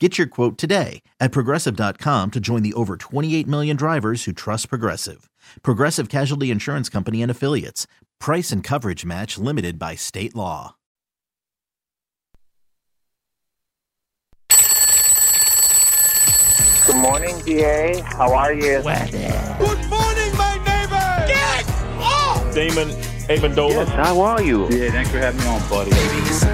Get your quote today at progressive.com to join the over 28 million drivers who trust Progressive. Progressive Casualty Insurance Company and Affiliates. Price and coverage match limited by state law. Good morning, DA. How are you? Good morning, my neighbor! Get off! Damon Amendola. Yes, how are you? Yeah, thanks for having me on, buddy. It's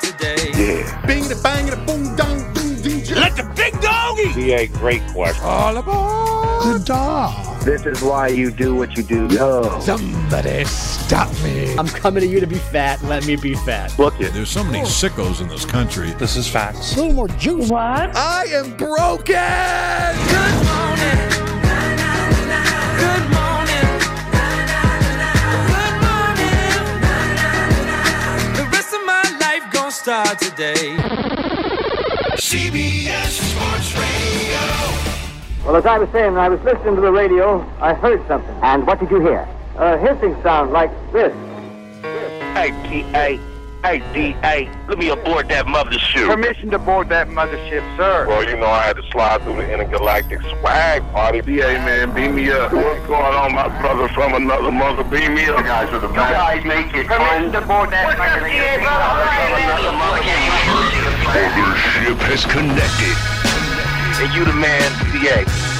today. Yeah. Bing the bang the boom dong boom DJ. Let the big doggy. DA, great question. All aboard the dog. This is why you do what you do. Yo. Somebody stop me. I'm coming to you to be fat. Let me be fat. Look it. There's so many sickos in this country. This is facts. A little more juice. What? I am broken. Good morning. Good morning. Good morning. The rest of my life gonna start today. CBS Sports Radio. Well, as I was saying, when I was listening to the radio, I heard something. And what did you hear? A hissing sound like this. Hey, DA. Hey, DA. Let me aboard that mothership. Permission to board that mothership, sir. Well, you know I had to slide through the intergalactic swag party. DA, man, beam me up. What's going on, my brother from another mother? Beam me up. You guys are the best. You guys make it Permission to board that mothership. Mothership has connected. And you the man, DA.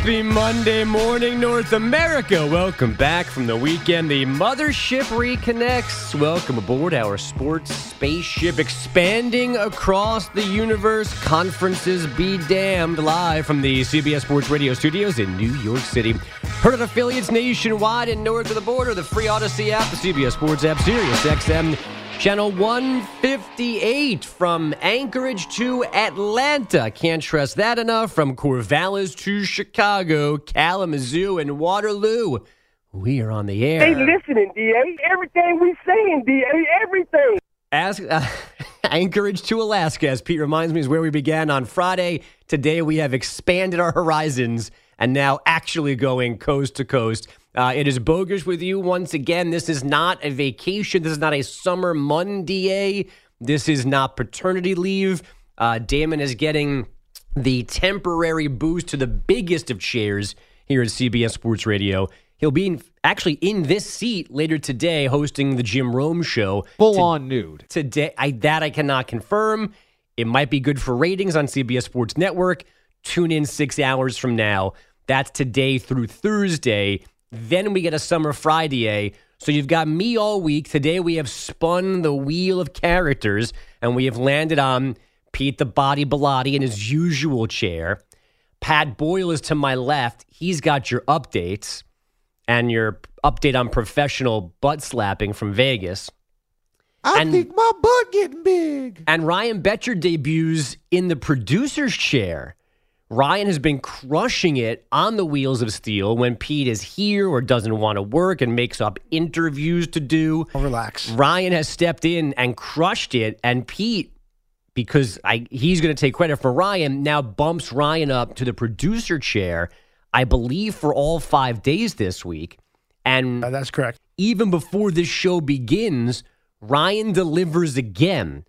Happy Monday morning, North America. Welcome back from the weekend. The mothership reconnects. Welcome aboard our sports spaceship expanding across the universe. Conferences be damned. Live from the CBS Sports Radio studios in New York City. Heard of affiliates nationwide and north of the border. The free Audacy app, the CBS Sports app, Sirius XM. Channel 158 from Anchorage to Atlanta. Can't stress that enough. From Corvallis to Chicago, Kalamazoo, and Waterloo. We are on the air. They listening, DA. Everything we saying, DA. Everything. Ask, uh, Anchorage to Alaska, as Pete reminds me, is where we began on Friday. Today we have expanded our horizons and now actually going coast to coast. Uh, it is Bogusch with you once again. This is not a vacation. This is not a summer Monday. This is not paternity leave. Uh, Damon is getting the temporary boost to the biggest of chairs here at CBS Sports Radio. He'll be in, actually in this seat later today, hosting the Jim Rome show. Full To- on nude. today. I, that I cannot confirm. It might be good for ratings on CBS Sports Network. Tune in six hours from now. That's today through Thursday. Then we get a summer Friday. Eh? So you've got me all week. Today we have spun the wheel of characters and we have landed on Pete the Body Bellotti in his usual chair. Pat Boyle is to my left. He's got your updates and your update on professional butt slapping from Vegas. I And- think my butt getting big. And Ryan Betcher debuts in the producer's chair. Ryan has been crushing it on the wheels of steel when Pete is here or doesn't want to work and makes up interviews to do. relax. Ryan has stepped in and crushed it, and Pete, because I, he's going to take credit for Ryan, now bumps Ryan up to the producer chair, I believe, for all five days this week. And Uh, that's correct. even before this show begins, Ryan delivers again.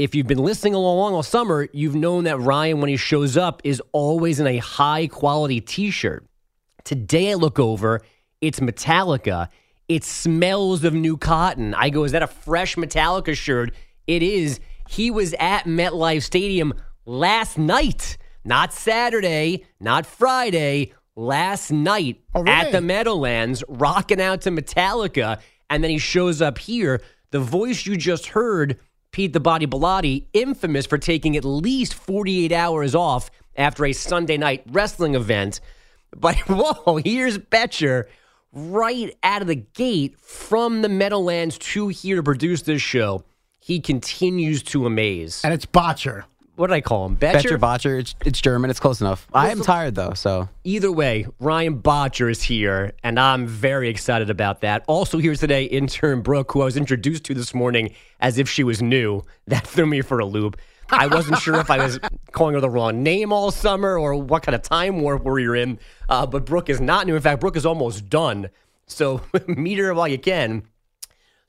If you've been listening along all summer, you've known that Ryan, when he shows up, is always in a high quality t shirt. Today I look over, it's Metallica. It smells of new cotton. I go, is that a fresh Metallica shirt? It is. He was at MetLife Stadium last night, not Saturday, not Friday, last night Oh, at the Meadowlands, rocking out to Metallica. And then he shows up here. The voice you just heard, Pete the Body Bellotti, infamous for taking at least 48 hours off after a Sunday night wrestling event. But whoa, here's Betcher right out of the gate from the Meadowlands to here to produce this show. He continues to amaze. And it's Botcher. What did I call him? Betcher? Betcher Botcher. It's, it's German. It's close enough. I am tired though, so Either way, Ryan Botcher is here, and I'm very excited about that. Also here today, intern Brooke, who I was introduced to this morning as if she was new. That threw me for a loop. I wasn't sure if I was calling her the wrong name all summer or what kind of time warp we were in. Uh, but Brooke is not new. In fact, Brooke is almost done. So meet her while you can.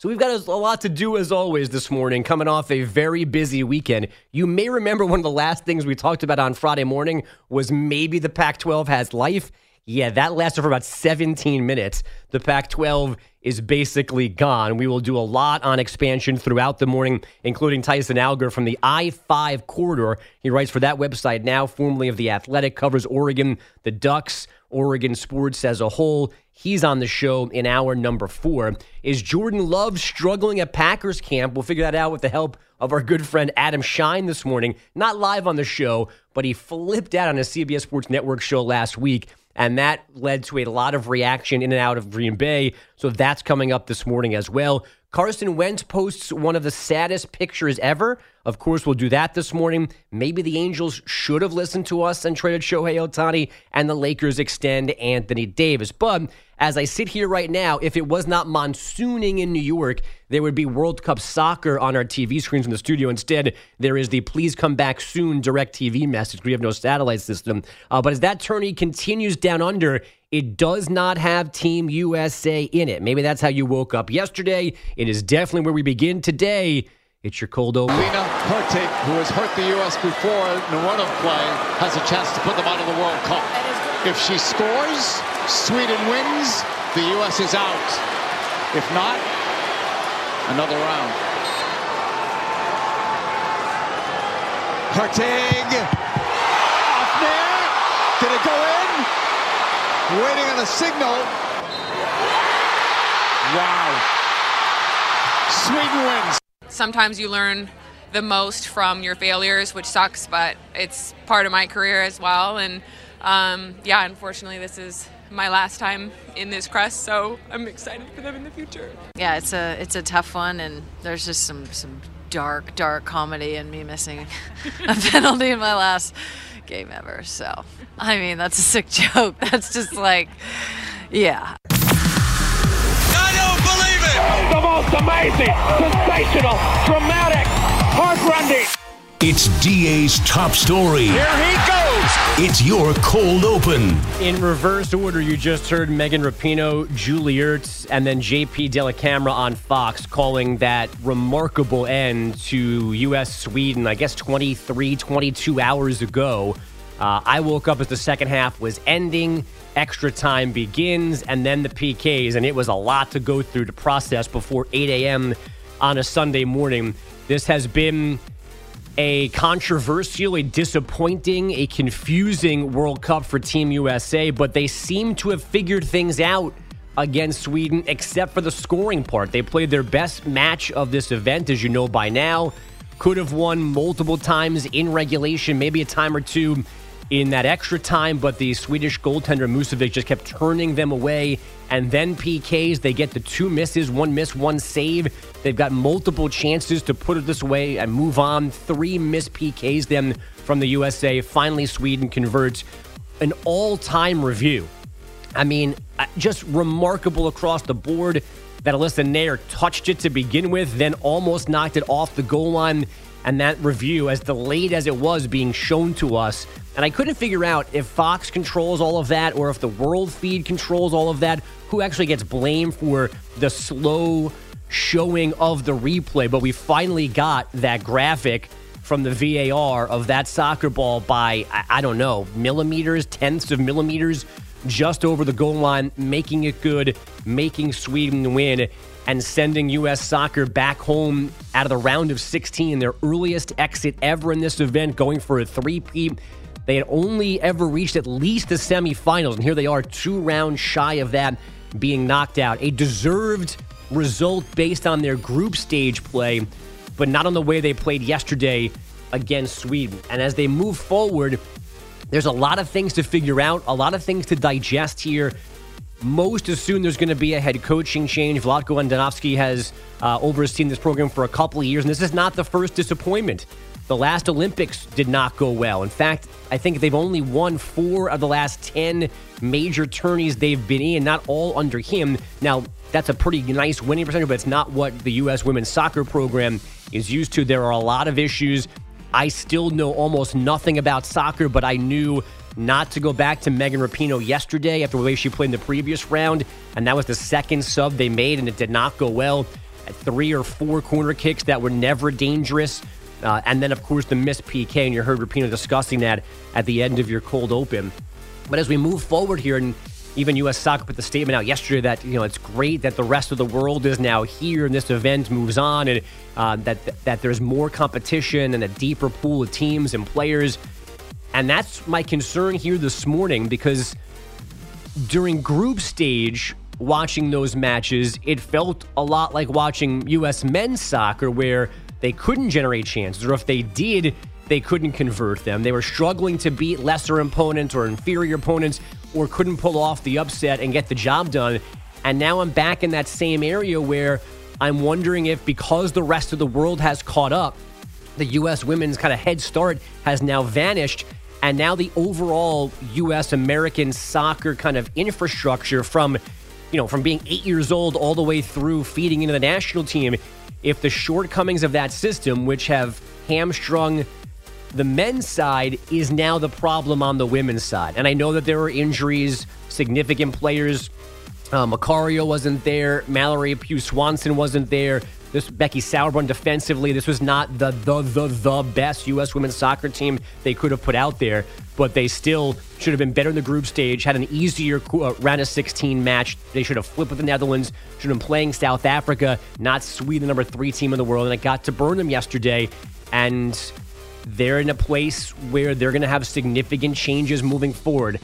So we've got a lot to do as always this morning, coming off a very busy weekend. You may remember one of the last things we talked about on Friday morning was maybe the Pac 12 has life. Yeah, that lasted for about 17 minutes. The Pac 12 is basically gone. We will do a lot on expansion throughout the morning, including Tyson Alger from the I 5 corridor. He writes for that website now, formerly of The Athletic, covers Oregon, the Ducks, Oregon sports as a whole. He's on the show in hour number four. Is Jordan Love struggling at Packers camp? We'll figure that out with the help of our good friend Adam Schein this morning. Not live on the show, but he flipped out on a CBS Sports Network show last week. And that led to a lot of reaction in and out of Green Bay. So that's coming up this morning as well. Carson Wentz posts one of the saddest pictures ever. Of course, we'll do that this morning. Maybe the Angels should have listened to us and traded Shohei Ohtani, and the Lakers extend Anthony Davis. But as I sit here right now, if it was not monsooning in New York, there would be World Cup soccer on our TV screens in the studio. Instead, there is the please come back soon direct TV message. We have no satellite system. Uh, but as that tourney continues down under, it does not have Team USA in it. Maybe that's how you woke up yesterday. It is definitely where we begin today. It's your cold open. Lena Hurtig, who has hurt the U.S. before in a run of play, has a chance to put them out of the World Cup. If she scores, Sweden wins, the U.S. is out. If not, another round. Hurtig, off did it go in? Waiting on a signal. Wow. Sweden wins. sometimes you learn the most from your failures, which sucks, but it's part of my career as well. And um, yeah, unfortunately, this is my last time in this crest, so I'm excited for them in the future. Yeah, it's a it's a tough one, and there's just some some dark dark comedy in me missing a penalty in my last game ever. So I mean, that's a sick joke. That's just like, yeah. I don't believe it! The most amazing, sensational, dramatic, heartrending. It's DA's top story. Here he goes! It's your cold open. In reverse order, you just heard Megan Rapinoe, Julie Ertz, and then JP Dellacamera on Fox calling that remarkable end to U.S. Sweden, I guess 23, 22 hours ago. Uh, I woke up as the second half was ending, extra time begins, and then the PKs, and it was a lot to go through to process before 8 a.m. on a Sunday morning. This has been a controversial, a disappointing, a confusing World Cup for Team USA, but they seem to have figured things out against Sweden, except for the scoring part. They played their best match of this event, as you know by now. Could have won multiple times in regulation, maybe a time or two in that extra time, but the Swedish goaltender Musovic just kept turning them away and then PKs. They get the two misses, one miss, one save. They've got multiple chances to put it this way and move on. Three missed PKs then from the USA. Finally, Sweden converts an all time review. I mean, uh, just remarkable across the board that Alyssa Naeher touched it to begin with, then almost knocked it off the goal line. And that review, as delayed as it was being shown to us, and I couldn't figure out if Fox controls all of that or if the world feed controls all of that, who actually gets blamed for the slow showing of the replay. But we finally got that graphic from the VAR of that soccer ball by, I, I don't know, millimeters, tenths of millimeters just over the goal line, making it good, making Sweden win, and sending U.S. soccer back home out of the round of 16, their earliest exit ever in this event, going for a three-peat. They had only ever reached at least the semifinals, and here they are, two rounds shy of that, being knocked out. A deserved result based on their group stage play, but not on the way they played yesterday against Sweden. And as they move forward, there's a lot of things to figure out, a lot of things to digest here. Most assume there's going to be a head coaching change. Vlatko Andonovski has uh, overseen this program for a couple of years, and this is not the first disappointment. The last Olympics did not go well. In fact, I think they've only won four of the last 10 major tourneys they've been in, not all under him. Now, that's a pretty nice winning percentage, but it's not what the U.S. women's soccer program is used to. There are a lot of issues. I still know almost nothing about soccer, but I knew not to go back to Megan Rapinoe yesterday after the way she played in the previous round, and that was the second sub they made, and it did not go well. At three or four corner kicks that were never dangerous. Uh, and then, of course, the missed PK, and you heard Rapinoe discussing that at the end of your cold open. But as we move forward here, and even U.S. Soccer put the statement out yesterday that you know it's great that the rest of the world is now here and this event moves on, and uh, that that there's more competition and a deeper pool of teams and players. And that's my concern here this morning because during group stage, watching those matches, it felt a lot like watching U.S. men's soccer where they couldn't generate chances, or if they did, they couldn't convert them. They were struggling to beat lesser opponents or inferior opponents, or couldn't pull off the upset and get the job done. And now I'm back in that same area where I'm wondering if because the rest of the world has caught up, the U.S. women's kind of head start has now vanished. And now the overall U.S. American soccer kind of infrastructure from, you know, from being eight years old all the way through feeding into the national team, if the shortcomings of that system, which have hamstrung the men's side, is now the problem on the women's side. And I know that there are injuries, significant players. Uh, Macario wasn't there. Mallory Pugh Swanson wasn't there. This Becky Sauerbrunn defensively, this was not the the the the best U.S. women's soccer team they could have put out there, but they still should have been better in the group stage. Had an easier uh, round of 16 match. They should have flipped with the Netherlands. Should have been playing South Africa, not Sweden, the number three team in the world. And it got to burn them yesterday, and they're in a place where they're going to have significant changes moving forward.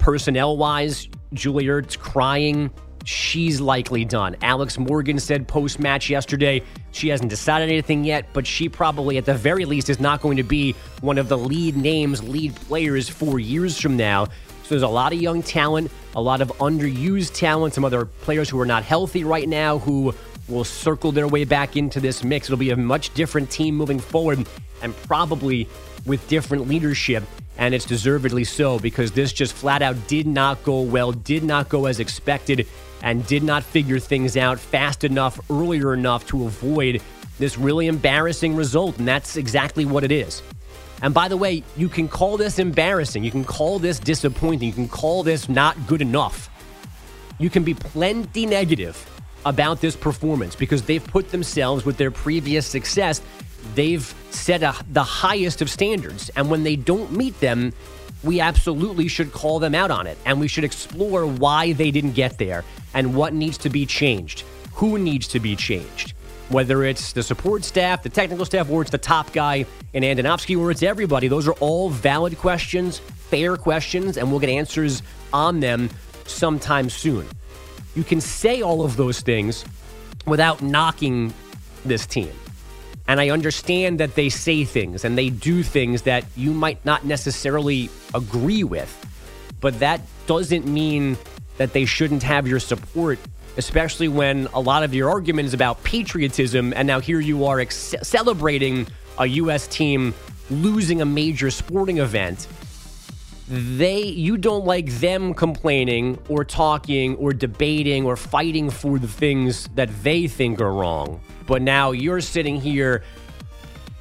Personnel wise, Julie Ertz crying she's likely done. Alex Morgan said post match yesterday she hasn't decided anything yet, but she probably, at the very least, is not going to be one of the lead names, lead players four years from now. So there's a lot of young talent, a lot of underused talent, some other players who are not healthy right now who will circle their way back into this mix. It'll be a much different team moving forward and probably with different leadership and it's deservedly so because this just flat out did not go well, did not go as expected, and did not figure things out fast enough, earlier enough to avoid this really embarrassing result. And that's exactly what it is. And by the way, you can call this embarrassing. You can call this disappointing. You can call this not good enough. You can be plenty negative about this performance because they've put themselves with their previous success they've set a, the highest of standards. And when they don't meet them, we absolutely should call them out on it. And we should explore why they didn't get there and what needs to be changed. Who needs to be changed? Whether it's the support staff, the technical staff, or it's the top guy in Andonovski, or it's everybody. Those are all valid questions, fair questions, and we'll get answers on them sometime soon. You can say all of those things without knocking this team. And I understand that they say things and they do things that you might not necessarily agree with, but that doesn't mean that they shouldn't have your support, especially when a lot of your argument is about patriotism, and now here you are ex- celebrating a U.S. team losing a major sporting event. They, you don't like them complaining or talking or debating or fighting for the things that they think are wrong. But now you're sitting here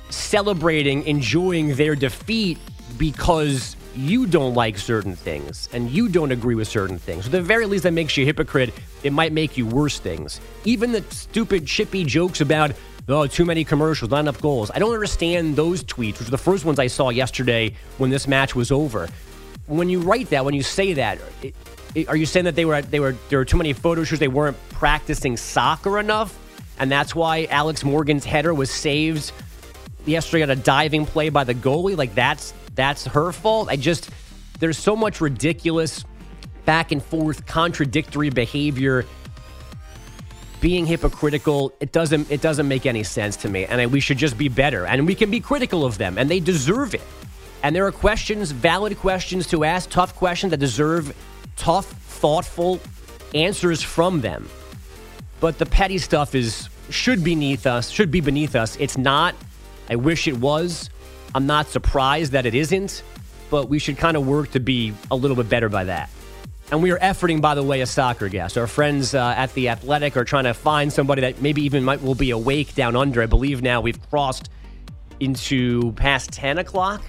celebrating, enjoying their defeat because you don't like certain things and you don't agree with certain things. At the very least, that makes you a hypocrite. It might make you worse things. Even the stupid, chippy jokes about, oh, too many commercials, not enough goals. I don't understand those tweets, which were the first ones I saw yesterday when this match was over. When you write that, when you say that, it, it, are you saying that they were they were there were too many photo shoots? They weren't practicing soccer enough, and that's why Alex Morgan's header was saved yesterday on a diving play by the goalie. Like that's that's her fault. I just there's so much ridiculous back and forth contradictory behavior being hypocritical it doesn't it doesn't make any sense to me and I, we should just be better and we can be critical of them and they deserve it and there are questions valid questions to ask tough questions that deserve tough thoughtful answers from them but the petty stuff is should be beneath us should be beneath us it's not i wish it was I'm not surprised that it isn't, but we should kind of work to be a little bit better by that. And we are efforting, by the way, a soccer guest. Our friends uh, at the Athletic are trying to find somebody that maybe even might will be awake down under. I believe now we've crossed into past 10 o'clock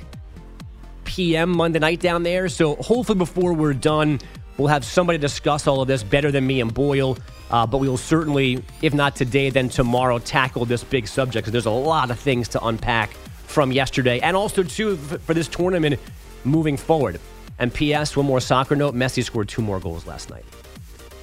p.m. Monday night down there. So hopefully before we're done, we'll have somebody discuss all of this better than me and Boyle. Uh, but we will certainly, if not today, then tomorrow, tackle this big subject because there's a lot of things to unpack from yesterday, and also too for this tournament moving forward. And P.S. One more soccer note: Messi scored two more goals last night.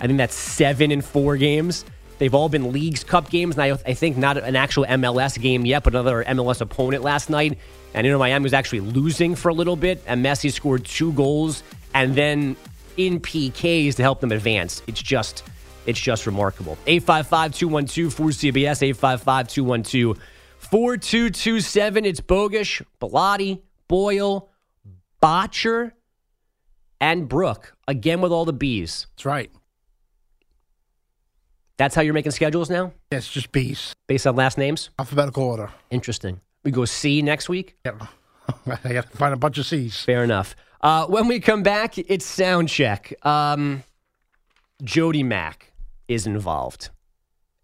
I think that's seven in four games. They've all been Leagues Cup games, and I, I think not an actual MLS game yet, but another MLS opponent last night. And you know, Miami was actually losing for a little bit, and Messi scored two goals, and then in PKs to help them advance. It's just, it's just remarkable. 855-212-4CBS, 855-212 4227. It's Bogusch, Bellotti, Boyle, Botcher, and Brooke. Again with all the B's. That's right. That's how you're making schedules now? Yes, just B's. Based on last names? Alphabetical order. Interesting. We go C next week? Yeah. I got to find a bunch of C's. Fair enough. Uh, when we come back, it's sound check. Um, Jody Mac is involved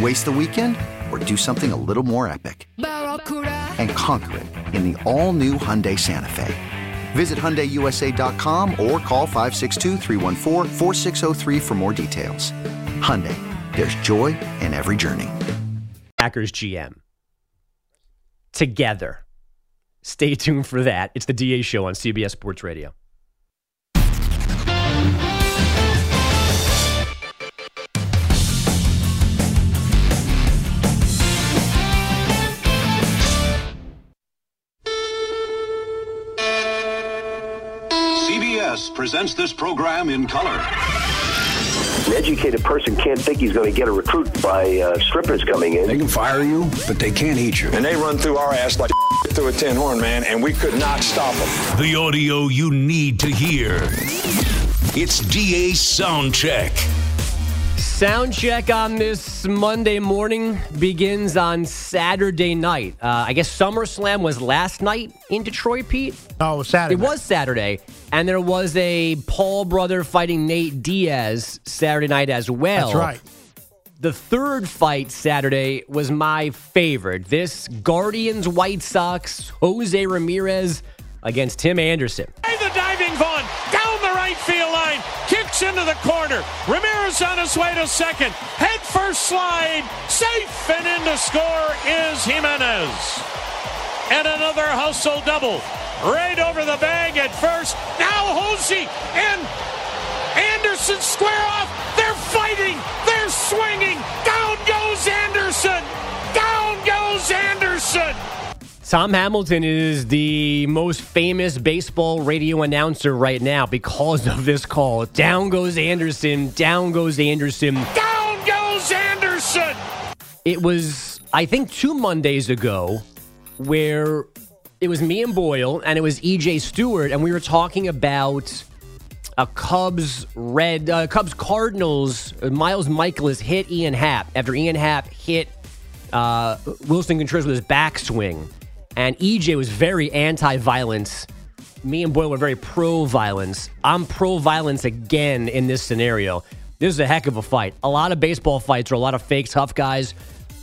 Waste the weekend or do something a little more epic? And conquer it in the all new Hyundai Santa Fe. Visit HyundaiUSA.com or call 562 for more details. Hyundai, there's joy in every journey. Packers GM together. Stay tuned for that. It's the DA show on CBS Sports Radio. Presents this program in color. An educated person can't think he's going to get a recruit by uh, strippers coming in. They can fire you, but they can't eat you. And they run through our ass like through a tin horn, man, and we could not stop them. The audio you need to hear. It's DA Soundcheck. Sound check on this Monday morning begins on Saturday night. Uh, I guess SummerSlam was last night in Detroit, Pete. Oh, it was Saturday. It was Saturday, and there was a Paul brother fighting Nate Diaz Saturday night as well. That's right. The third fight Saturday was my favorite. This Guardians White Sox Jose Ramirez against Tim Anderson. The diving Vaughn field line, kicks into the corner. Ramirez on his way to second. Head first slide, safe and in to score is Jimenez. And another hustle double. Right over the bag at first. Now Jose and Anderson square off. They're fighting. They're swinging. Down goes Anderson. Down goes Anderson. Tom Hamilton is the most famous baseball radio announcer right now because of this call. Down goes Anderson. Down goes Anderson. Down goes Anderson. It was, I think, two Mondays ago where it was me and Boyle and it was EJ Stewart, and we were talking about a Cubs red uh, Cubs Cardinals. uh, Miles Mikolas hit Ian Happ after Ian Happ hit uh, Willson Contreras with his backswing, and EJ was very anti-violence. Me and Boyle were very pro-violence. I'm pro-violence again in this scenario. This is a heck of a fight. A lot of baseball fights are a lot of fake tough guys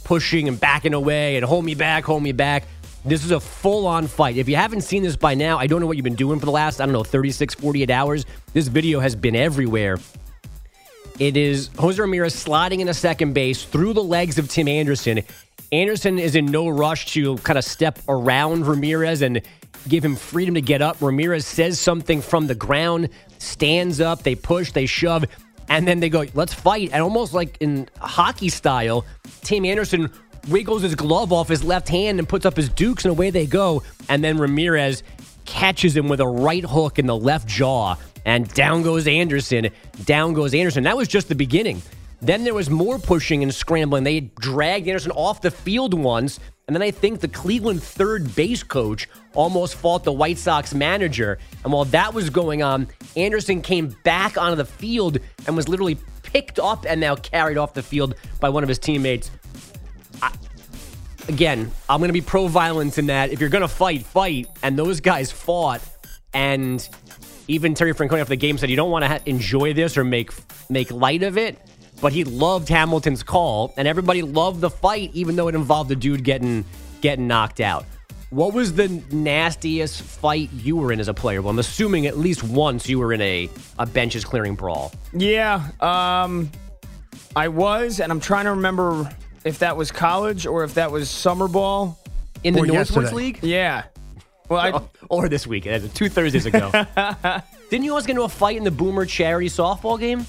pushing and backing away and hold me back, hold me back. This is a full on fight. If you haven't seen this by now, I don't know what you've been doing for the last, I don't know, 36, 48 hours. This video has been everywhere. It is Jose Ramirez sliding in a second base through the legs of Tim Anderson. Anderson is in no rush to kind of step around Ramirez and give him freedom to get up. Ramirez says something from the ground, stands up, they push, they shove, and then they go, let's fight. And almost like in hockey style, Tim Anderson wiggles his glove off his left hand and puts up his dukes, and away they go. And then Ramirez catches him with a right hook in the left jaw, and down goes Anderson. Down goes Anderson. That was just the beginning. Then there was more pushing and scrambling. They dragged Anderson off the field once, and then I think the Cleveland third base coach almost fought the White Sox manager. And while that was going on, Anderson came back onto the field and was literally picked up and now carried off the field by one of his teammates. I, again, I'm going to be pro violence in that if you're going to fight, fight. And those guys fought. And even Terry Francona after the game said you don't want to ha- enjoy this or make make light of it. But he loved Hamilton's call, and everybody loved the fight, even though it involved the dude getting getting knocked out. What was the nastiest fight you were in as a player? Well, I'm assuming at least once you were in a, a benches clearing brawl. Yeah, um, I was, and I'm trying to remember if that was college or if that was summer ball in the Northwoods League. Yeah. Well, I, or this week, two Thursdays ago. Didn't you always get into a fight in the Boomer charity softball game?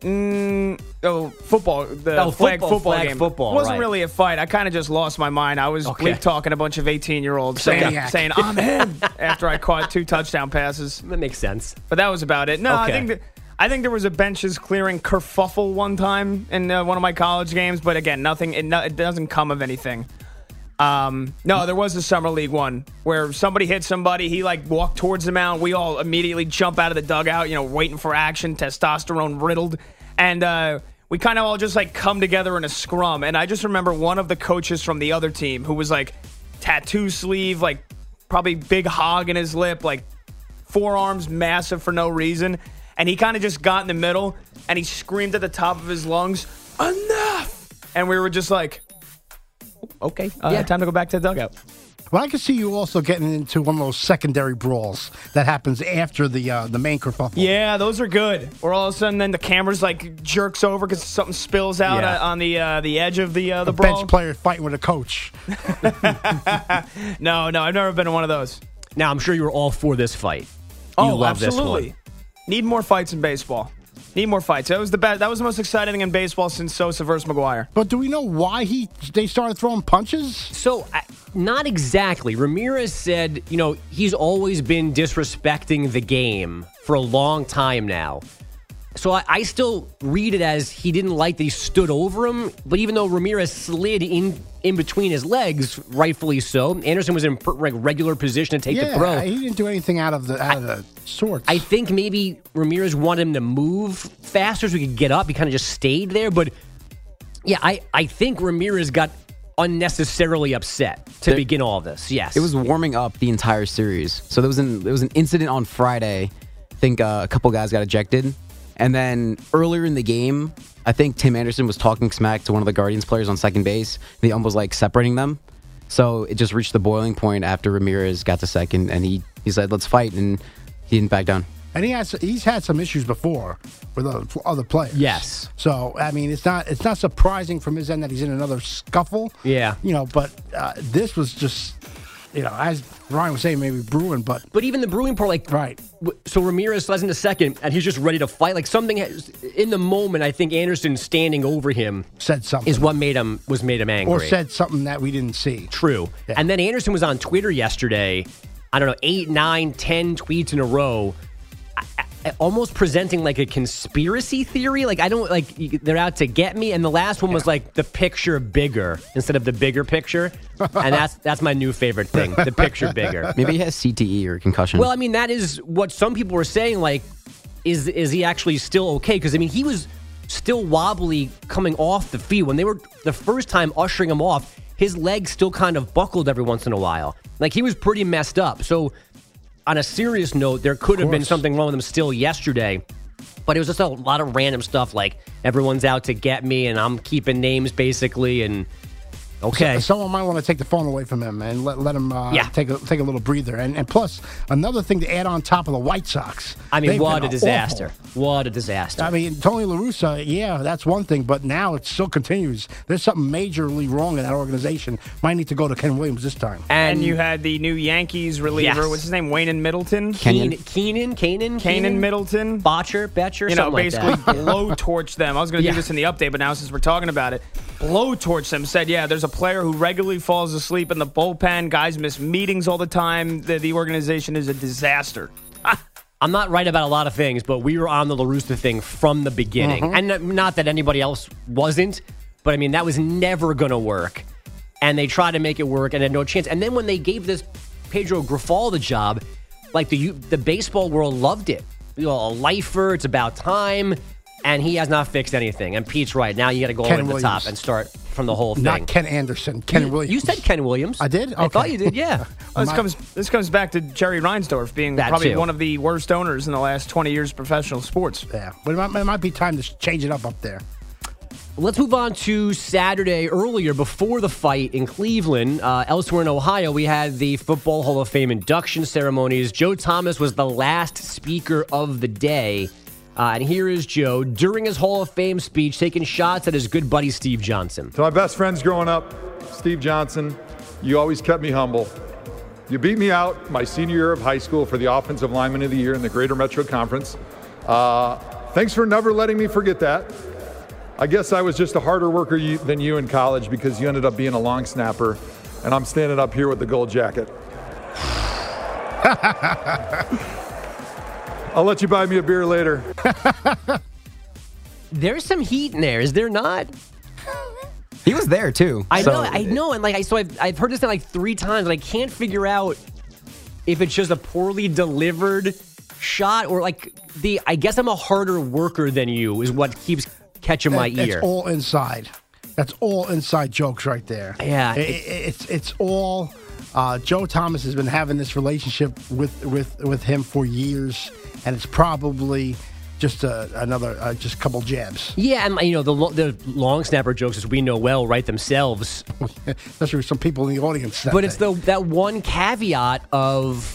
Mm, oh, football. The Oh, flag football, football, flag game. football, It wasn't right. really a fight. I kind of just lost my mind. I was Okay. bleep talking a bunch of 18 year olds saying, saying I'm in after I caught two touchdown passes. That makes sense. But that was about it. No, I think that. I think there was a benches clearing kerfuffle one time in uh, one of my college games, but again, nothing. It, no, it doesn't come of anything. Um, no, there was a summer league one where somebody hit somebody. He like walked towards the mound. We all immediately jump out of the dugout, you know, waiting for action, testosterone riddled, and uh, we kind of all just like come together in a scrum. And I just remember one of the coaches from the other team who was like tattoo sleeve, like probably big hog in his lip, like forearms massive for no reason. And he kind of just got in the middle and he screamed at the top of his lungs, enough! And we were just like, okay, uh, Yeah. time to go back to the dugout. Well, I can see you also getting into one of those secondary brawls that happens after the uh, the main kerfuffle. Yeah, those are good. Or all of a sudden, then the camera's like jerks over because something spills out Yeah. uh, on the uh, the edge of the uh, the a brawl. bench player fighting with a coach. no, no, I've never been in one of those. Now, I'm sure you were all for this fight. You Oh, love absolutely. this one. Need more fights in baseball. Need more fights. That was the best. That was the most exciting thing in baseball since Sosa versus McGwire. But do we know why he they started throwing punches? So, I- not exactly. Ramirez said, you know, he's always been disrespecting the game for a long time now. So I, I still read it as he didn't like that he stood over him, but even though Ramirez slid in in between his legs, rightfully so, Anderson was in per, regular position to take yeah, the throw. he didn't do anything out of the out of the sorts. I think maybe Ramirez wanted him to move faster so he could get up. He kind of just stayed there. But yeah, I, I think Ramirez got unnecessarily upset to There- begin all this. Yes. It was warming up the entire series. So there was an there was an incident on Friday. I think uh, a couple guys got ejected, and then earlier in the game, I think Tim Anderson was talking smack to one of the Guardians players on second base. The ump was like separating them. So it just reached the boiling point after Ramirez got to second, and he he said, "Let's fight," and he didn't back down. and he has he's had some issues before with other, other players. Yes. So I mean, it's not it's not surprising from his end that he's in another scuffle. Yeah. You know, but uh, this was just you know as Ryan was saying, maybe brewing, but But even the brewing part, like, right. so Ramirez slides into second, and he's just ready to fight. Like something has, in the moment, I think Anderson standing over him said something is what made him was made him angry. or said something that we didn't see. True. And then Anderson was on Twitter yesterday. I don't know, eight, nine, ten tweets in a row, almost presenting like a conspiracy theory. Like I don't like they're out to get me. And the last one was like the picture bigger instead of the bigger picture. and that's that's my new favorite thing, the picture bigger. Maybe he has CTE or concussion. Well, I mean, that is what some people were saying. Like, is is he actually still okay? Because I mean, he was still wobbly coming off the field when they were the first time ushering him off. His legs still kind of buckled every once in a while. Like he was pretty messed up. So, on a serious note, there could have been something wrong with him still yesterday. But it was just a lot of random stuff like everyone's out to get me and I'm keeping names basically and okay. So- someone might want to take the phone away from him and let, let him uh, Yeah. take a take a little breather. And, and plus, another thing to add on top of the White Sox. I mean, what a disaster. What a disaster. I mean, Tony La Russa, yeah, that's one thing, but now it still continues. There's something majorly wrong in that organization. Might need to go to Ken Williams this time. And, you had the new Yankees reliever. Yes. What's his name? Wayne Middleton. Keenan, Keenan, Keenan, Kanan Middleton. Botcher, Betcher, You know, something like basically that. blowtorch them. I was going to Yeah. do this in the update, but now since we're talking about it, blowtorch them. Said, yeah, there's a player who regularly falls asleep in the bullpen. Guys miss meetings all the time. The, the organization is a disaster. I'm not right about a lot of things, but we were on the La Russa thing from the beginning. Mhm. And not that anybody else wasn't, but I mean, that was never going to work. And they tried to make it work and had no chance. And then when they gave this Pedro Grifol the job, like the you- the baseball world loved it. You know, a lifer, it's about time. And he has not fixed anything. And Pete's right. Now you got to go Ken over the top and start from the whole thing. Not Ken Anderson, Ken you, Williams. You said Ken Williams. I did? I thought you did, yeah. Well, this My- comes this comes back to Jerry Reinsdorf being That probably too. one of the worst owners in the last 20 years of professional sports. Yeah, but it might, it might be time to change it up up there. Let's move on to Saturday earlier before the fight in Cleveland. Uh, elsewhere in Ohio, we had the Football Hall of Fame induction ceremonies. Joe Thomas was the last speaker of the day. Uh, and here is Joe during his Hall of Fame speech taking shots at his good buddy Steve Johnson. To my best friends growing up, Steve Johnson, you always kept me humble. You beat me out my senior year of high school for the Offensive Lineman of the Year in the Greater Metro Conference. Uh, thanks for never letting me forget that. I guess I was just a harder worker you, than you in college because you ended up being a long snapper, and I'm standing up here with the gold jacket. I'll let you buy me a beer later. There's some heat in there, is there not? He was there too. I so- know, I know, and like I so I've I've heard this thing like three times, and I can't figure out if it's just a poorly delivered shot or like the. I guess I'm a harder worker than you is what keeps catching my That- ear. That's all inside. That's all inside jokes right there. Yeah, I- I- it's it's all. Uh, Joe Thomas has been having this relationship with with with him for years, and it's probably just uh, another, uh, just a couple jabs. Yeah, and you know the lo- the long snapper jokes, as we know well, write themselves. Especially with some people in the audience. that but it's the that one caveat of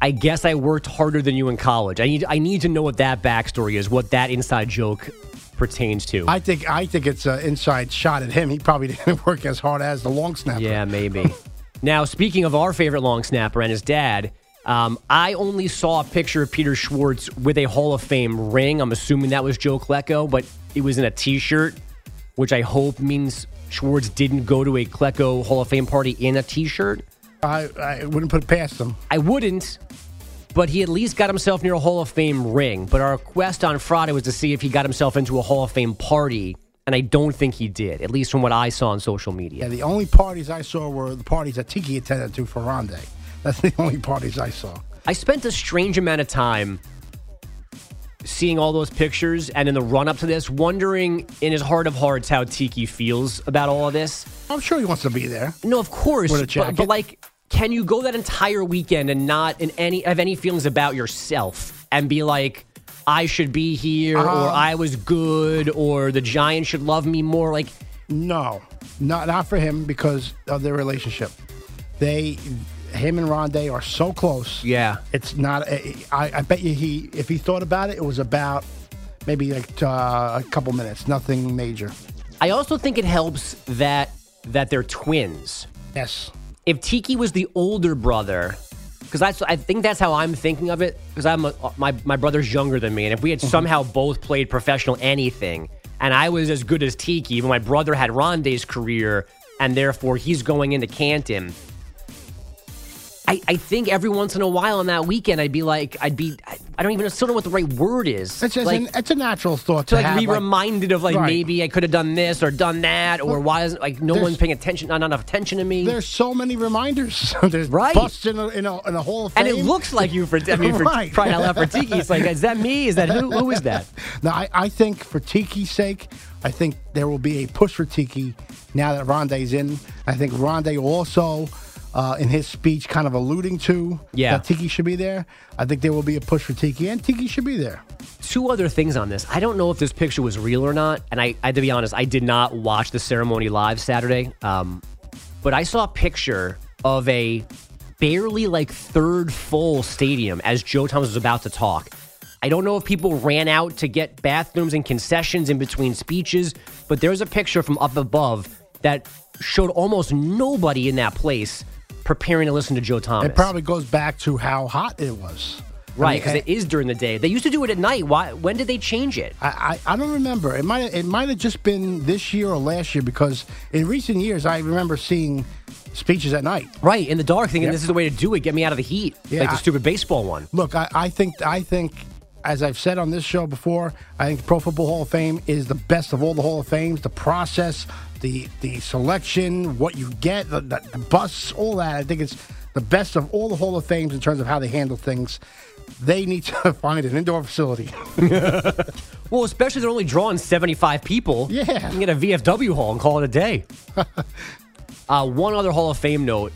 I guess I worked harder than you in college. I need I need to know what that backstory is, what that inside joke pertains to. I think I think it's an inside shot at him. He probably didn't work as hard as the long snapper. Yeah, maybe. now, speaking of our favorite long snapper and his dad, um, I only saw a picture of Peter Schwartz with a Hall of Fame ring. I'm assuming that was Joe Klecko, but it was in a T-shirt, which I hope means Schwartz didn't go to a Klecko Hall of Fame party in a T-shirt. I, I wouldn't put it past him. I wouldn't, but he at least got himself near a Hall of Fame ring. But our quest on Friday was to see if he got himself into a Hall of Fame party, and I don't think he did, at least from what I saw on social media. Yeah, the only parties I saw were the parties that Tiki attended to for Ronde. That's the only parties I saw. I spent a strange amount of time seeing all those pictures and in the run up to this, wondering in his heart of hearts how Tiki feels about all of this. I'm sure he wants to be there. No, of course. But, but like, can you go that entire weekend and not in any have any feelings about yourself and be like, I should be here, or Um, I was good, or the Giants should love me more? Like, No, not not for him because of their relationship. They, him and Rondé are so close. Yeah, it's not. I, I bet you he, if he thought about it, it was about maybe like uh, a couple minutes, nothing major. I also think it helps that that they're twins. Yes. If Tiki was the older brother, because that's I think that's how I'm thinking of it. Because I'm a, my my brother's younger than me, and if we had somehow both played professional anything, and I was as good as Tiki, but my brother had Rondé's career, and therefore he's going into Canton. I, I think every once in a while on that weekend, I'd be like, I'd be, I, I don't even still know what the right word is. It's just like, an, it's a natural thought to to, like have. be reminded of like Right. maybe I could have done this or done that or why isn't like no one's paying attention not enough attention to me There's so many reminders. There's Right. busts in a, in, a, in a Hall of and it looks like you for I mean for Right. crying out loud for Tiki it's like is that me is that who who is that Now, I, I think for Tiki's sake, I think there will be a push for Tiki now that Rondé's in. I think Rondé also, uh, in his speech, kind of alluding to Yeah. that Tiki should be there. I think there will be a push for Tiki, and Tiki should be there. two other things on this I don't know if this picture was real or not and I, I to be honest I did not watch the ceremony live Saturday um but I saw a picture of a barely like third full stadium as Joe Thomas was about to talk. I don't know if people ran out to get bathrooms and concessions in between speeches, but there's a picture from up above that showed almost nobody in that place preparing to listen to Joe Thomas. It probably goes back to how hot it was. right, I mean, because it is during the day. They used to do it at night. Why? When did they change it? I, I, I don't remember. It might it might have just been this year or last year because in recent years I remember seeing speeches at night. Right, in the dark, thinking Yep. this is the way to do it. Get me out of the heat. Yeah, like the I- stupid baseball one. Look, I, I think I think as I've said on this show before, I think Pro Football Hall of Fame is the best of all the Hall of Fames. The process, the the selection, what you get, the, the, the bus, all that. I think it's the best of all the Hall of Fames in terms of how they handle things. They need to find an indoor facility. Well, especially they're only drawing 75 people. Yeah. You can get a VFW hall and call it a day. uh, one other Hall of Fame note.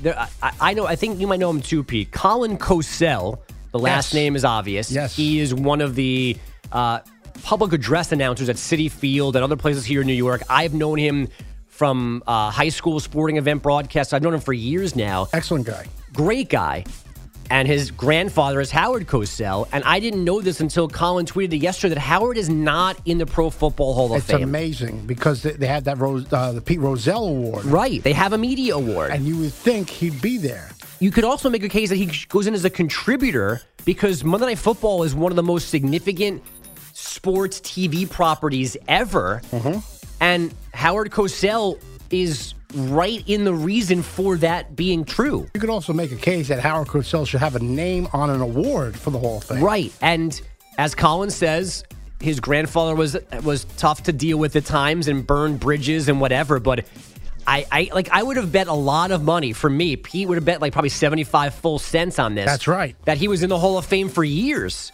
There, I, I know. I think you might know him too, Pete. Colin Cosell. The last Yes. name is obvious. Yes. He is one of the uh, public address announcers at Citi Field and other places here in New York. I've known him from uh, high school sporting event broadcasts. I've known him for years now. Excellent guy. Great guy. And his grandfather is Howard Cosell. And I didn't know this until Colin tweeted it yesterday that Howard is not in the Pro Football Hall of It's Fame. It's amazing because they, they had that Rose, uh, the Pete Rozelle Award, Right. They have a media award. and you would think he'd be there. you could also make a case that he goes in as a contributor because Monday Night Football is one of the most significant sports TV properties ever. Mm-hmm. And Howard Cosell is right in the reason for that being true. You could also make a case that Howard Cosell should have a name on an award for the Hall of Fame. Right. And as Colin says, his grandfather was was tough to deal with at times and burned bridges and whatever, but I, I like I would have bet a lot of money for me. Pete would have bet like probably 75 full cents on this. That's right. That he was in the Hall of Fame for years.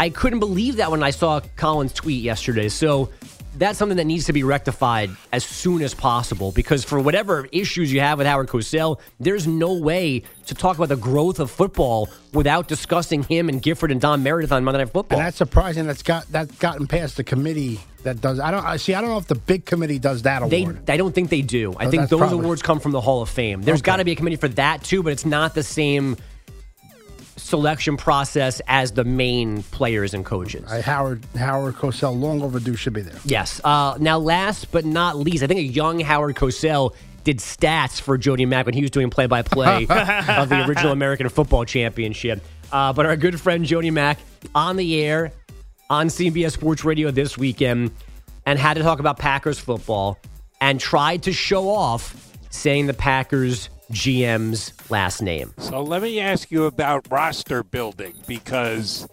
I couldn't believe that when I saw Colin's tweet yesterday. So that's something that needs to be rectified as soon as possible because for whatever issues you have with Howard Cosell, there's no way to talk about the growth of football without discussing him and Gifford and Don Meredith on Monday Night Football. And that's surprising. That's got that's gotten past the committee that does. I don't I see. I don't know if the big committee does that They, award. I don't think they do. I Oh, think those probably- awards come from the Hall of Fame. There's got to be a committee for that too, but it's not the same selection process as the main players and coaches. Uh, Howard Howard Cosell, long overdue, should be there. Yes. Uh, now, last but not least, I think a young Howard Cosell did stats for Jody Mac when he was doing play-by-play of the original American Football Championship. Uh, but our good friend Jody Mac on the air on CBS Sports Radio this weekend and had to talk about Packers football and tried to show off saying the Packers GM's last name. So let me ask you about roster building because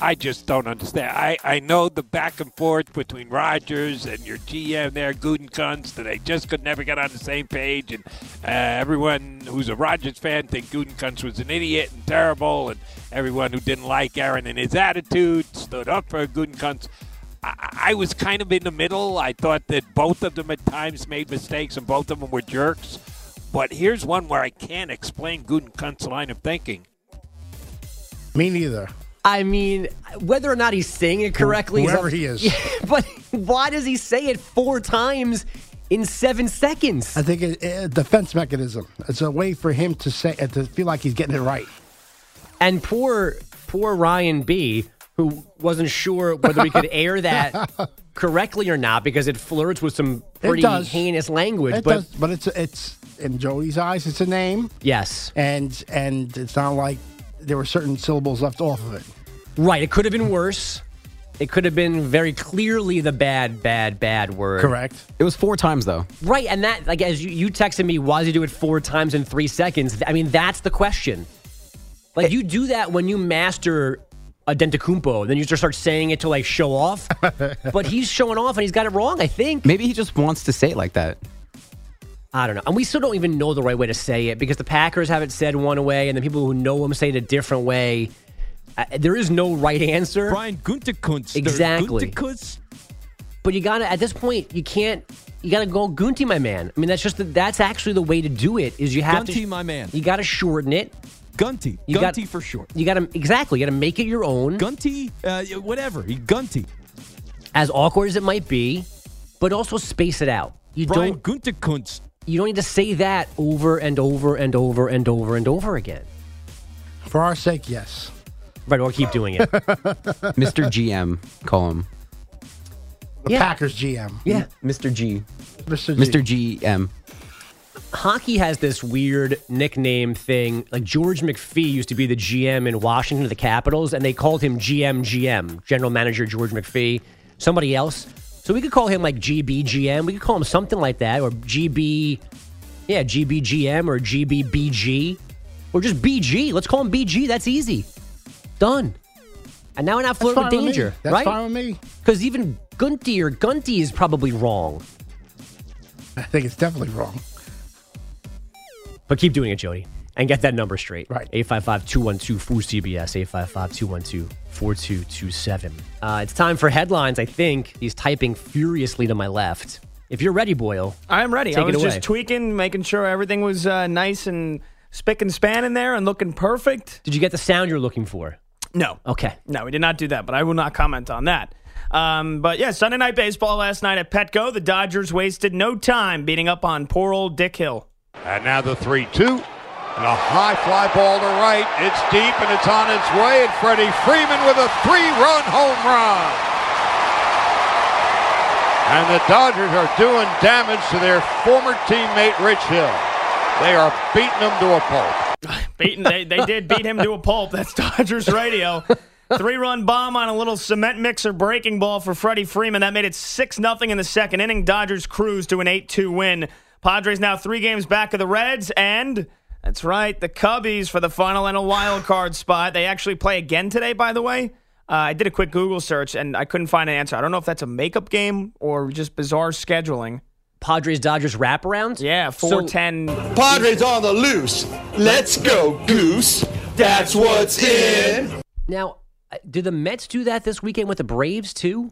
I just don't understand. I, I know the back and forth between Rodgers and your GM there, Gutekunst, that they just could never get on the same page. And uh, everyone who's a Rodgers fan think Gutekunst was an idiot and terrible. And everyone who didn't like Aaron and his attitude stood up for Gutekunst. I, I was kind of in the middle. I thought that both of them at times made mistakes and both of them were jerks. But here's one where I can't explain Gutekunst's line of thinking. Me neither. I mean, whether or not he's saying it correctly, is Whoever he is. Yeah, but why does he say it four times in seven seconds? I think it, a defense mechanism. It's a way for him to say uh, to feel like he's getting it right. And poor, poor Ryan B, who wasn't sure whether we could air that correctly or not because it flirts with some pretty heinous language. It but does, but it's it's in Jody's eyes, it's a name, yes, and and it's not like there were certain syllables left off of it. right. It could have been worse. It could have been very clearly the bad, bad, bad word. Correct. It was four times though. Right, and that like as you, you texted me, why does he do it four times in three seconds? I mean, that's the question. Like you do that when you master a Dentacumpo, then you just start saying it to like show off. but he's showing off and he's got it wrong, I think. Maybe he just wants to say it like that. I don't know. And we still don't even know the right way to say it because the Packers have it said one way and the people who know him say it a different way. Uh, there is no right answer. Brian Gunterkunst. Exactly. Gunterkunst. But you gotta at this point you can't you gotta go Gunty my man. I mean that's just the, that's actually the way to do it is you have to Gunty, my man. You gotta shorten it. Gunty. You got- Gunty for short. You gotta exactly you gotta make it your own. Gunty, uh, whatever. Gunty. As awkward as it might be, but also space it out. You Brian don't Gunterkunst. You don't need to say that over and over and over and over and over again. For our sake, yes. Right, or keep doing it. Mr. GM, call him. The Yeah. Packers GM, yeah. Mr. G. Mr. G. Mr. GM. hockey has this weird nickname thing. Like George McPhee used to be the GM in Washington of the Capitals, and they called him GM GM, General Manager George McPhee. Somebody else. So we could call him like GBGM. We could call him something like that, or GB, yeah, GBGM or GBBG, or just BG. Let's call him BG. That's easy. Done. And now we're not flirting with fine with danger, That's right? fine with me. Because even Gunty or Gunty is probably wrong. I think it's definitely wrong. But keep doing it, Jody, and get that number straight. Right. 855-212-4CBS, 855-212-4227. Uh, it's time for headlines, I think. He's typing furiously to my left. If you're ready, Boyle. I'm ready. Take I it was away. just tweaking, making sure everything was uh, nice and spick and span in there and looking perfect. Did you get the sound you're looking for? No. Okay. No, we did not do that, but I will not comment on that. Um, but yeah, Sunday night baseball last night at Petco. The Dodgers wasted no time beating up on poor old Dick Hill. And now the 3 2. And a high fly ball to right. It's deep and it's on its way. And Freddie Freeman with a three run home run. And the Dodgers are doing damage to their former teammate Rich Hill. They are beating him to a pulp. They, they did beat him to a pulp. That's Dodgers radio. Three run bomb on a little cement mixer breaking ball for Freddie Freeman. That made it 6 0 in the second inning. Dodgers cruise to an 8 2 win. Padres now three games back of the Reds, and that's right, the Cubbies for the final and a wild card spot. They actually play again today, by the way. Uh, I did a quick Google search and I couldn't find an answer. I don't know if that's a makeup game or just bizarre scheduling. Padres Dodgers wraparounds? Yeah, 410. Padres on the loose. Let's go, Goose. That's what's in. Now, do the Mets do that this weekend with the Braves, too?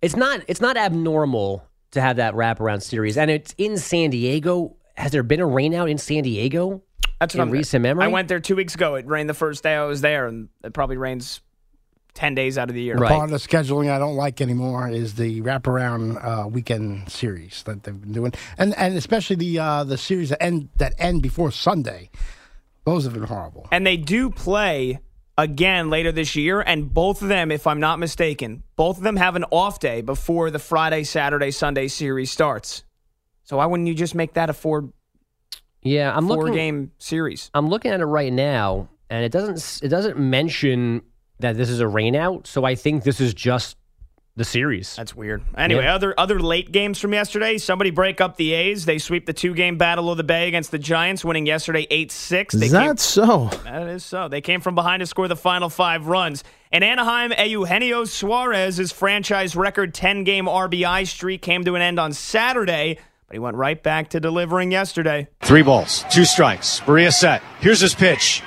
It's not it's not abnormal to have that wraparound series, and it's in San Diego. Has there been a rainout in San Diego? That's in I'm recent memory. I went there two weeks ago. It rained the first day I was there, and it probably rains ten days out of the year. Part of the scheduling I don't like anymore is the wraparound uh, weekend series that they've been doing, and and especially the uh, the series that end that end before Sunday. Those have been horrible. And they do play again later this year, and both of them, if I'm not mistaken, both of them have an off day before the Friday, Saturday, Sunday series starts. So why wouldn't you just make that a four Yeah, I'm four looking. game series? I'm looking at it right now, and it doesn't it doesn't mention that this is a rainout. So I think this is just the series. That's weird. Anyway, Yeah. other other late games from yesterday. Somebody break up the A's. They sweep the two game battle of the Bay against the Giants, winning yesterday eight six. Is that so? That is so. They came from behind to score the final five runs. And Anaheim, Eugenio Suarez's franchise record 10 game RBI streak came to an end on Saturday, but he went right back to delivering yesterday. Three balls, two strikes. Maria set. Here's his pitch.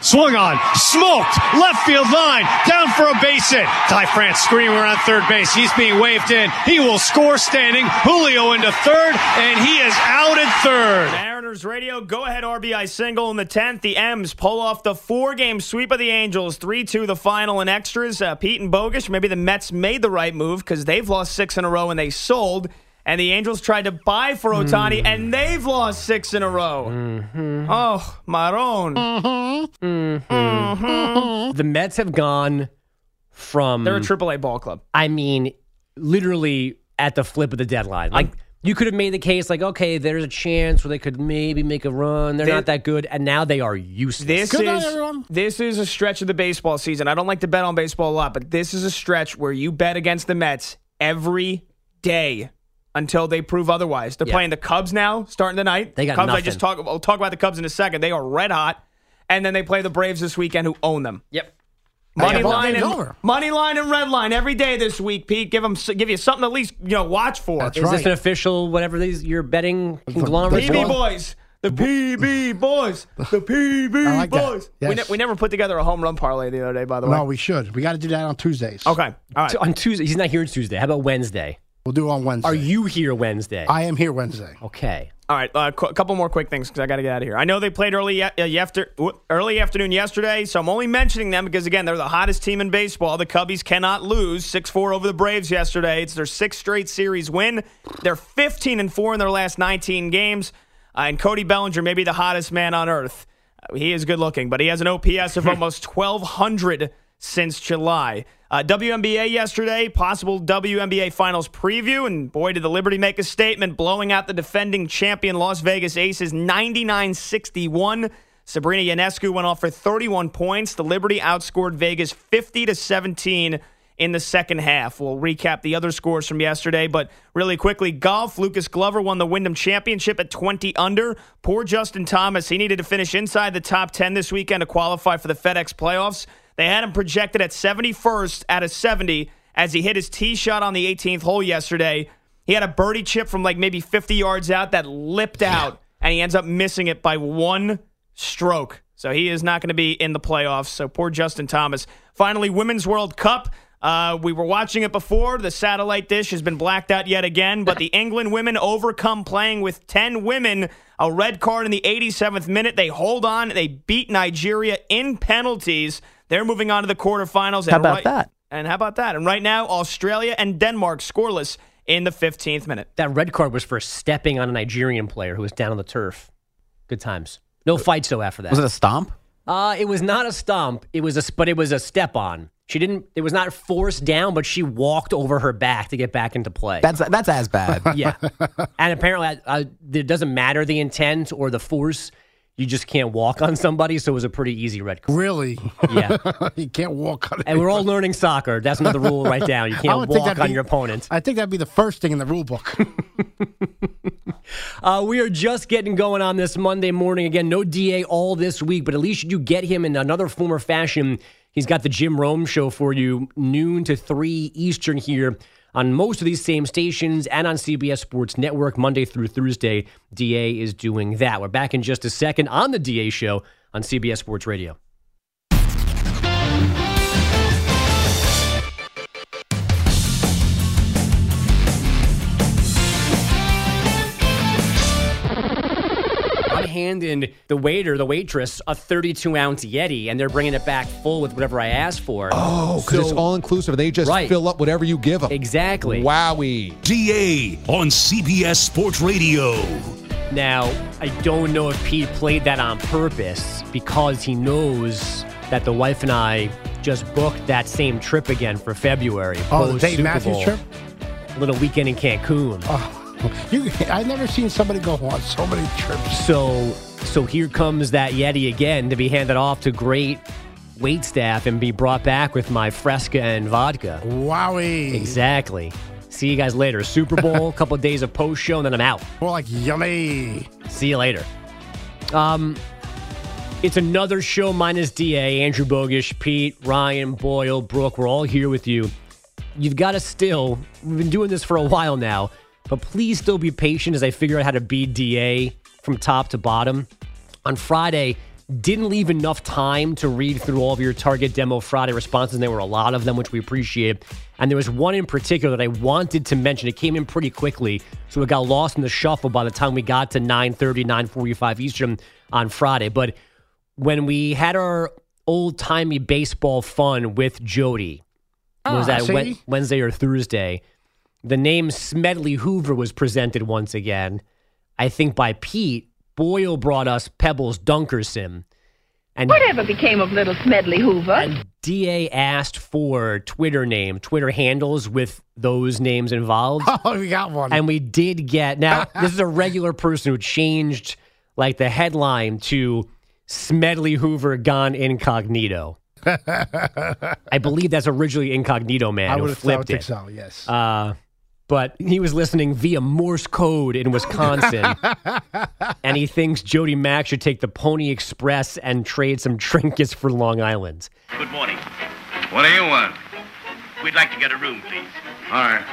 Swung on, smoked, left field line, down for a base hit. Ty France screaming around third base. He's being waved in. He will score standing. Julio into third, and he is out at third. Mariners radio, go ahead RBI single in the 10th. The M's pull off the four game sweep of the Angels, 3 2 the final in extras. Uh, Pete and Bogusch, maybe the Mets made the right move because they've lost six in a row and they sold. And the Angels tried to buy for Ohtani, and mm. they've lost six in a row. Mm-hmm. Oh, Maron. Mm-hmm. Mm-hmm. The Mets have gone from They're a AAA ball club. I mean, literally at the flip of the deadline. Like you could have made the case, like, okay, there's a chance where they could maybe make a run. They're They- not that good, and now they are useless. This is this is a stretch of the baseball season. I don't like to bet on baseball a lot, but this is a stretch where you bet against the Mets every day until they prove otherwise. They're Yeah. playing the Cubs now, starting tonight. They got Cubs. I just talk. I'll talk about the Cubs in a second. They are red hot, and then they play the Braves this weekend, who own them. Yep. Money line and over. money line and red line every day this week, Pete. Give them give you something to at least you know watch for. That's is right. this an official whatever these you're betting conglomerate? PB boys. The PB boys. The PB like that. boys. We, ne- we never put together a home run parlay the other day, by the way. No, we should. We got to do that on Tuesdays. Okay. All right. On Tuesday, he's not here on Tuesday. How about Wednesday? We'll do it on Wednesday. Are you here Wednesday? I am here Wednesday. okay. All right, uh, qu- a couple more quick things because I got to get out of here. I know they played early ye- uh, yefter- w- early afternoon yesterday, so I'm only mentioning them because again they're the hottest team in baseball. The Cubbies cannot lose. Six four over the Braves yesterday. It's their sixth straight series win. They're 15 and four in their last 19 games. Uh, and Cody Bellinger may be the hottest man on earth. Uh, he is good looking, but he has an OPS of almost 1,200 since July. Uh, WNBA yesterday, possible WNBA Finals preview, and boy, did the Liberty make a statement, blowing out the defending champion Las Vegas Aces 99 61. Sabrina Ionescu went off for 31 points. The Liberty outscored Vegas 50 to 17 in the second half. We'll recap the other scores from yesterday, but really quickly, golf. Lucas Glover won the Wyndham Championship at 20 under. Poor Justin Thomas. He needed to finish inside the top 10 this weekend to qualify for the FedEx playoffs. They had him projected at 71st out of 70 as he hit his tee shot on the 18th hole yesterday. He had a birdie chip from like maybe 50 yards out that lipped out, and he ends up missing it by one stroke. So he is not going to be in the playoffs. So poor Justin Thomas. Finally, Women's World Cup. Uh, we were watching it before. The satellite dish has been blacked out yet again, but the England women overcome playing with 10 women. A red card in the 87th minute. They hold on. They beat Nigeria in penalties. They're moving on to the quarterfinals. How And about right- that? And how about that? And right now, Australia and Denmark scoreless in the 15th minute. That red card was for stepping on a Nigerian player who was down on the turf. Good times. No fights though after that. Was it a stomp? Uh, it was not a stomp. It was a, but it was a step on. She didn't. It was not forced down, but she walked over her back to get back into play. That's that's as bad. yeah, and apparently, uh, it doesn't matter the intent or the force. You just can't walk on somebody, so it was a pretty easy red card. Really? Yeah, you can't walk on and we're all learning soccer. That's another rule right down. You can't walk on be- your opponent. I think that'd be the first thing in the rule book. Uh, we are just getting going on this Monday morning. Again, no DA all this week, but at least you get him in another form or fashion. He's got the Jim Rome show for you, noon to 3 Eastern here on most of these same stations and on CBS Sports Network, Monday through Thursday. DA is doing that. We're back in just a second on the DA show on CBS Sports Radio. Handing the waiter, the waitress, a 32 ounce Yeti, and they're bringing it back full with whatever I asked for. Oh, because it's all inclusive. They just Right. fill up whatever you give them. Exactly. Wowie. DA on CBS Sports Radio. Now, I don't know if Pete played that on purpose because he knows that the wife and I just booked that same trip again for February. Oh, the Dave Matthews Bowl. trip? Little weekend in Cancun. Oh. You, I've never seen somebody go on so many trips. So, so here comes that Yeti again to be handed off to great wait staff and be brought back with my Fresca and vodka. Wowie. Exactly. See you guys later. Super Bowl, a couple of days of post show, and then I'm out. More like yummy. See you later. Um, it's another show minus DA. Andrew Bogusch, Pete, Ryan, Boyle, Brooke. We're all here with you. You've got to still. We've been doing this for a while now, but please still be patient as I figure out how to beat DA from top to bottom. On Friday, didn't leave enough time to read through all of your Target Demo Friday responses, and there were a lot of them, which we appreciate. And there was one in particular that I wanted to mention. It came in pretty quickly, so it got lost in the shuffle by the time we got to 9.30, 9.45 Eastern on Friday. But when we had our old-timey baseball fun with Jody, was Ah, that? Wednesday or Thursday, the name Smedley Hoover was presented once again, I think by Pete. Boyle brought us Pebbles Dunkerson. And Whatever became of little Smedley Hoover? DA asked for Twitter name, Twitter handles with those names involved. Oh, we got one. And we did get now this is a regular person who changed like the headline to Smedley Hoover gone incognito. I believe that's originally incognito man I who would have flipped think it. so, yes. Uh, but he was listening via Morse code in Wisconsin, and he thinks Jody Mac should take the Pony Express and trade some trinkets for Long Island. Good morning. What do you want? We'd like to get a room, please. All right.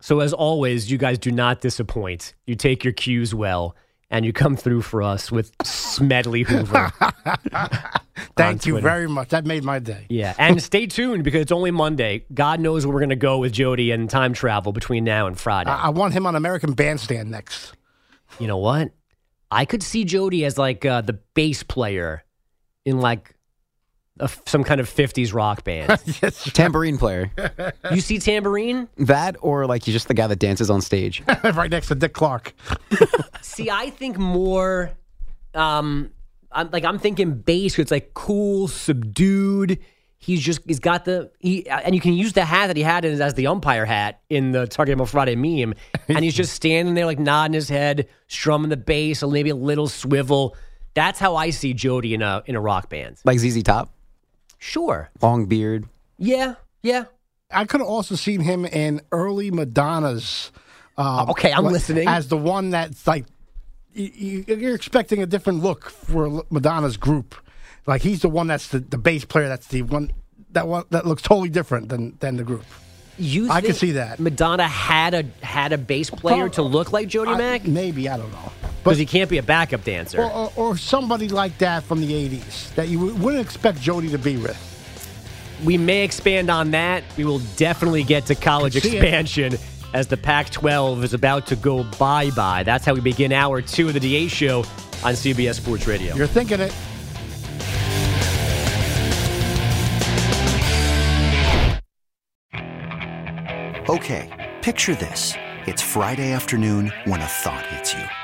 So, as always, you guys do not disappoint. You take your cues well, and you come through for us with Smedley Hoover. Thank you very much. That made my day. Yeah, and stay tuned because it's only Monday. God knows where we're going to go with Jody and time travel between now and Friday. I, I want him on American Bandstand next. you know what? I could see Jody as like uh, the bass player in like a, some kind of 50s rock band. Tambourine player. you see Tambourine? That or like he's just the guy that dances on stage. right next to Dick Clark. See, I think more um I'm like I'm thinking bass it's like cool, subdued. He's just he's got the he and you can use the hat that he had as, as the umpire hat in the Target Demo Friday meme. And he's just standing there like nodding his head, strumming the bass, or maybe a little swivel. That's how I see Jody in a in a rock band. Like ZZ Top. Sure. Long beard. Yeah, yeah. I could have also seen him in early Madonna's. Um, Okay, I'm like, listening. As the one that's like, you, you- you're expecting a different look for Madonna's group. Like he's the one that's the, the bass player. That's the one that one that looks totally different than than the group. You I can think see that. Madonna had a had a bass player to look like Jody I- Mac? Maybe I don't know. Because he can't be a backup dancer. Or, or, or somebody like that from the '80s that you wouldn't expect Jody to be with. we may expand on that. We will definitely get to college Can see it. expansion as the Pac 12 is about to go bye bye. That's how we begin hour two of the DA show on CBS Sports Radio. You're thinking it. Okay, picture this. It's Friday afternoon when a thought hits you.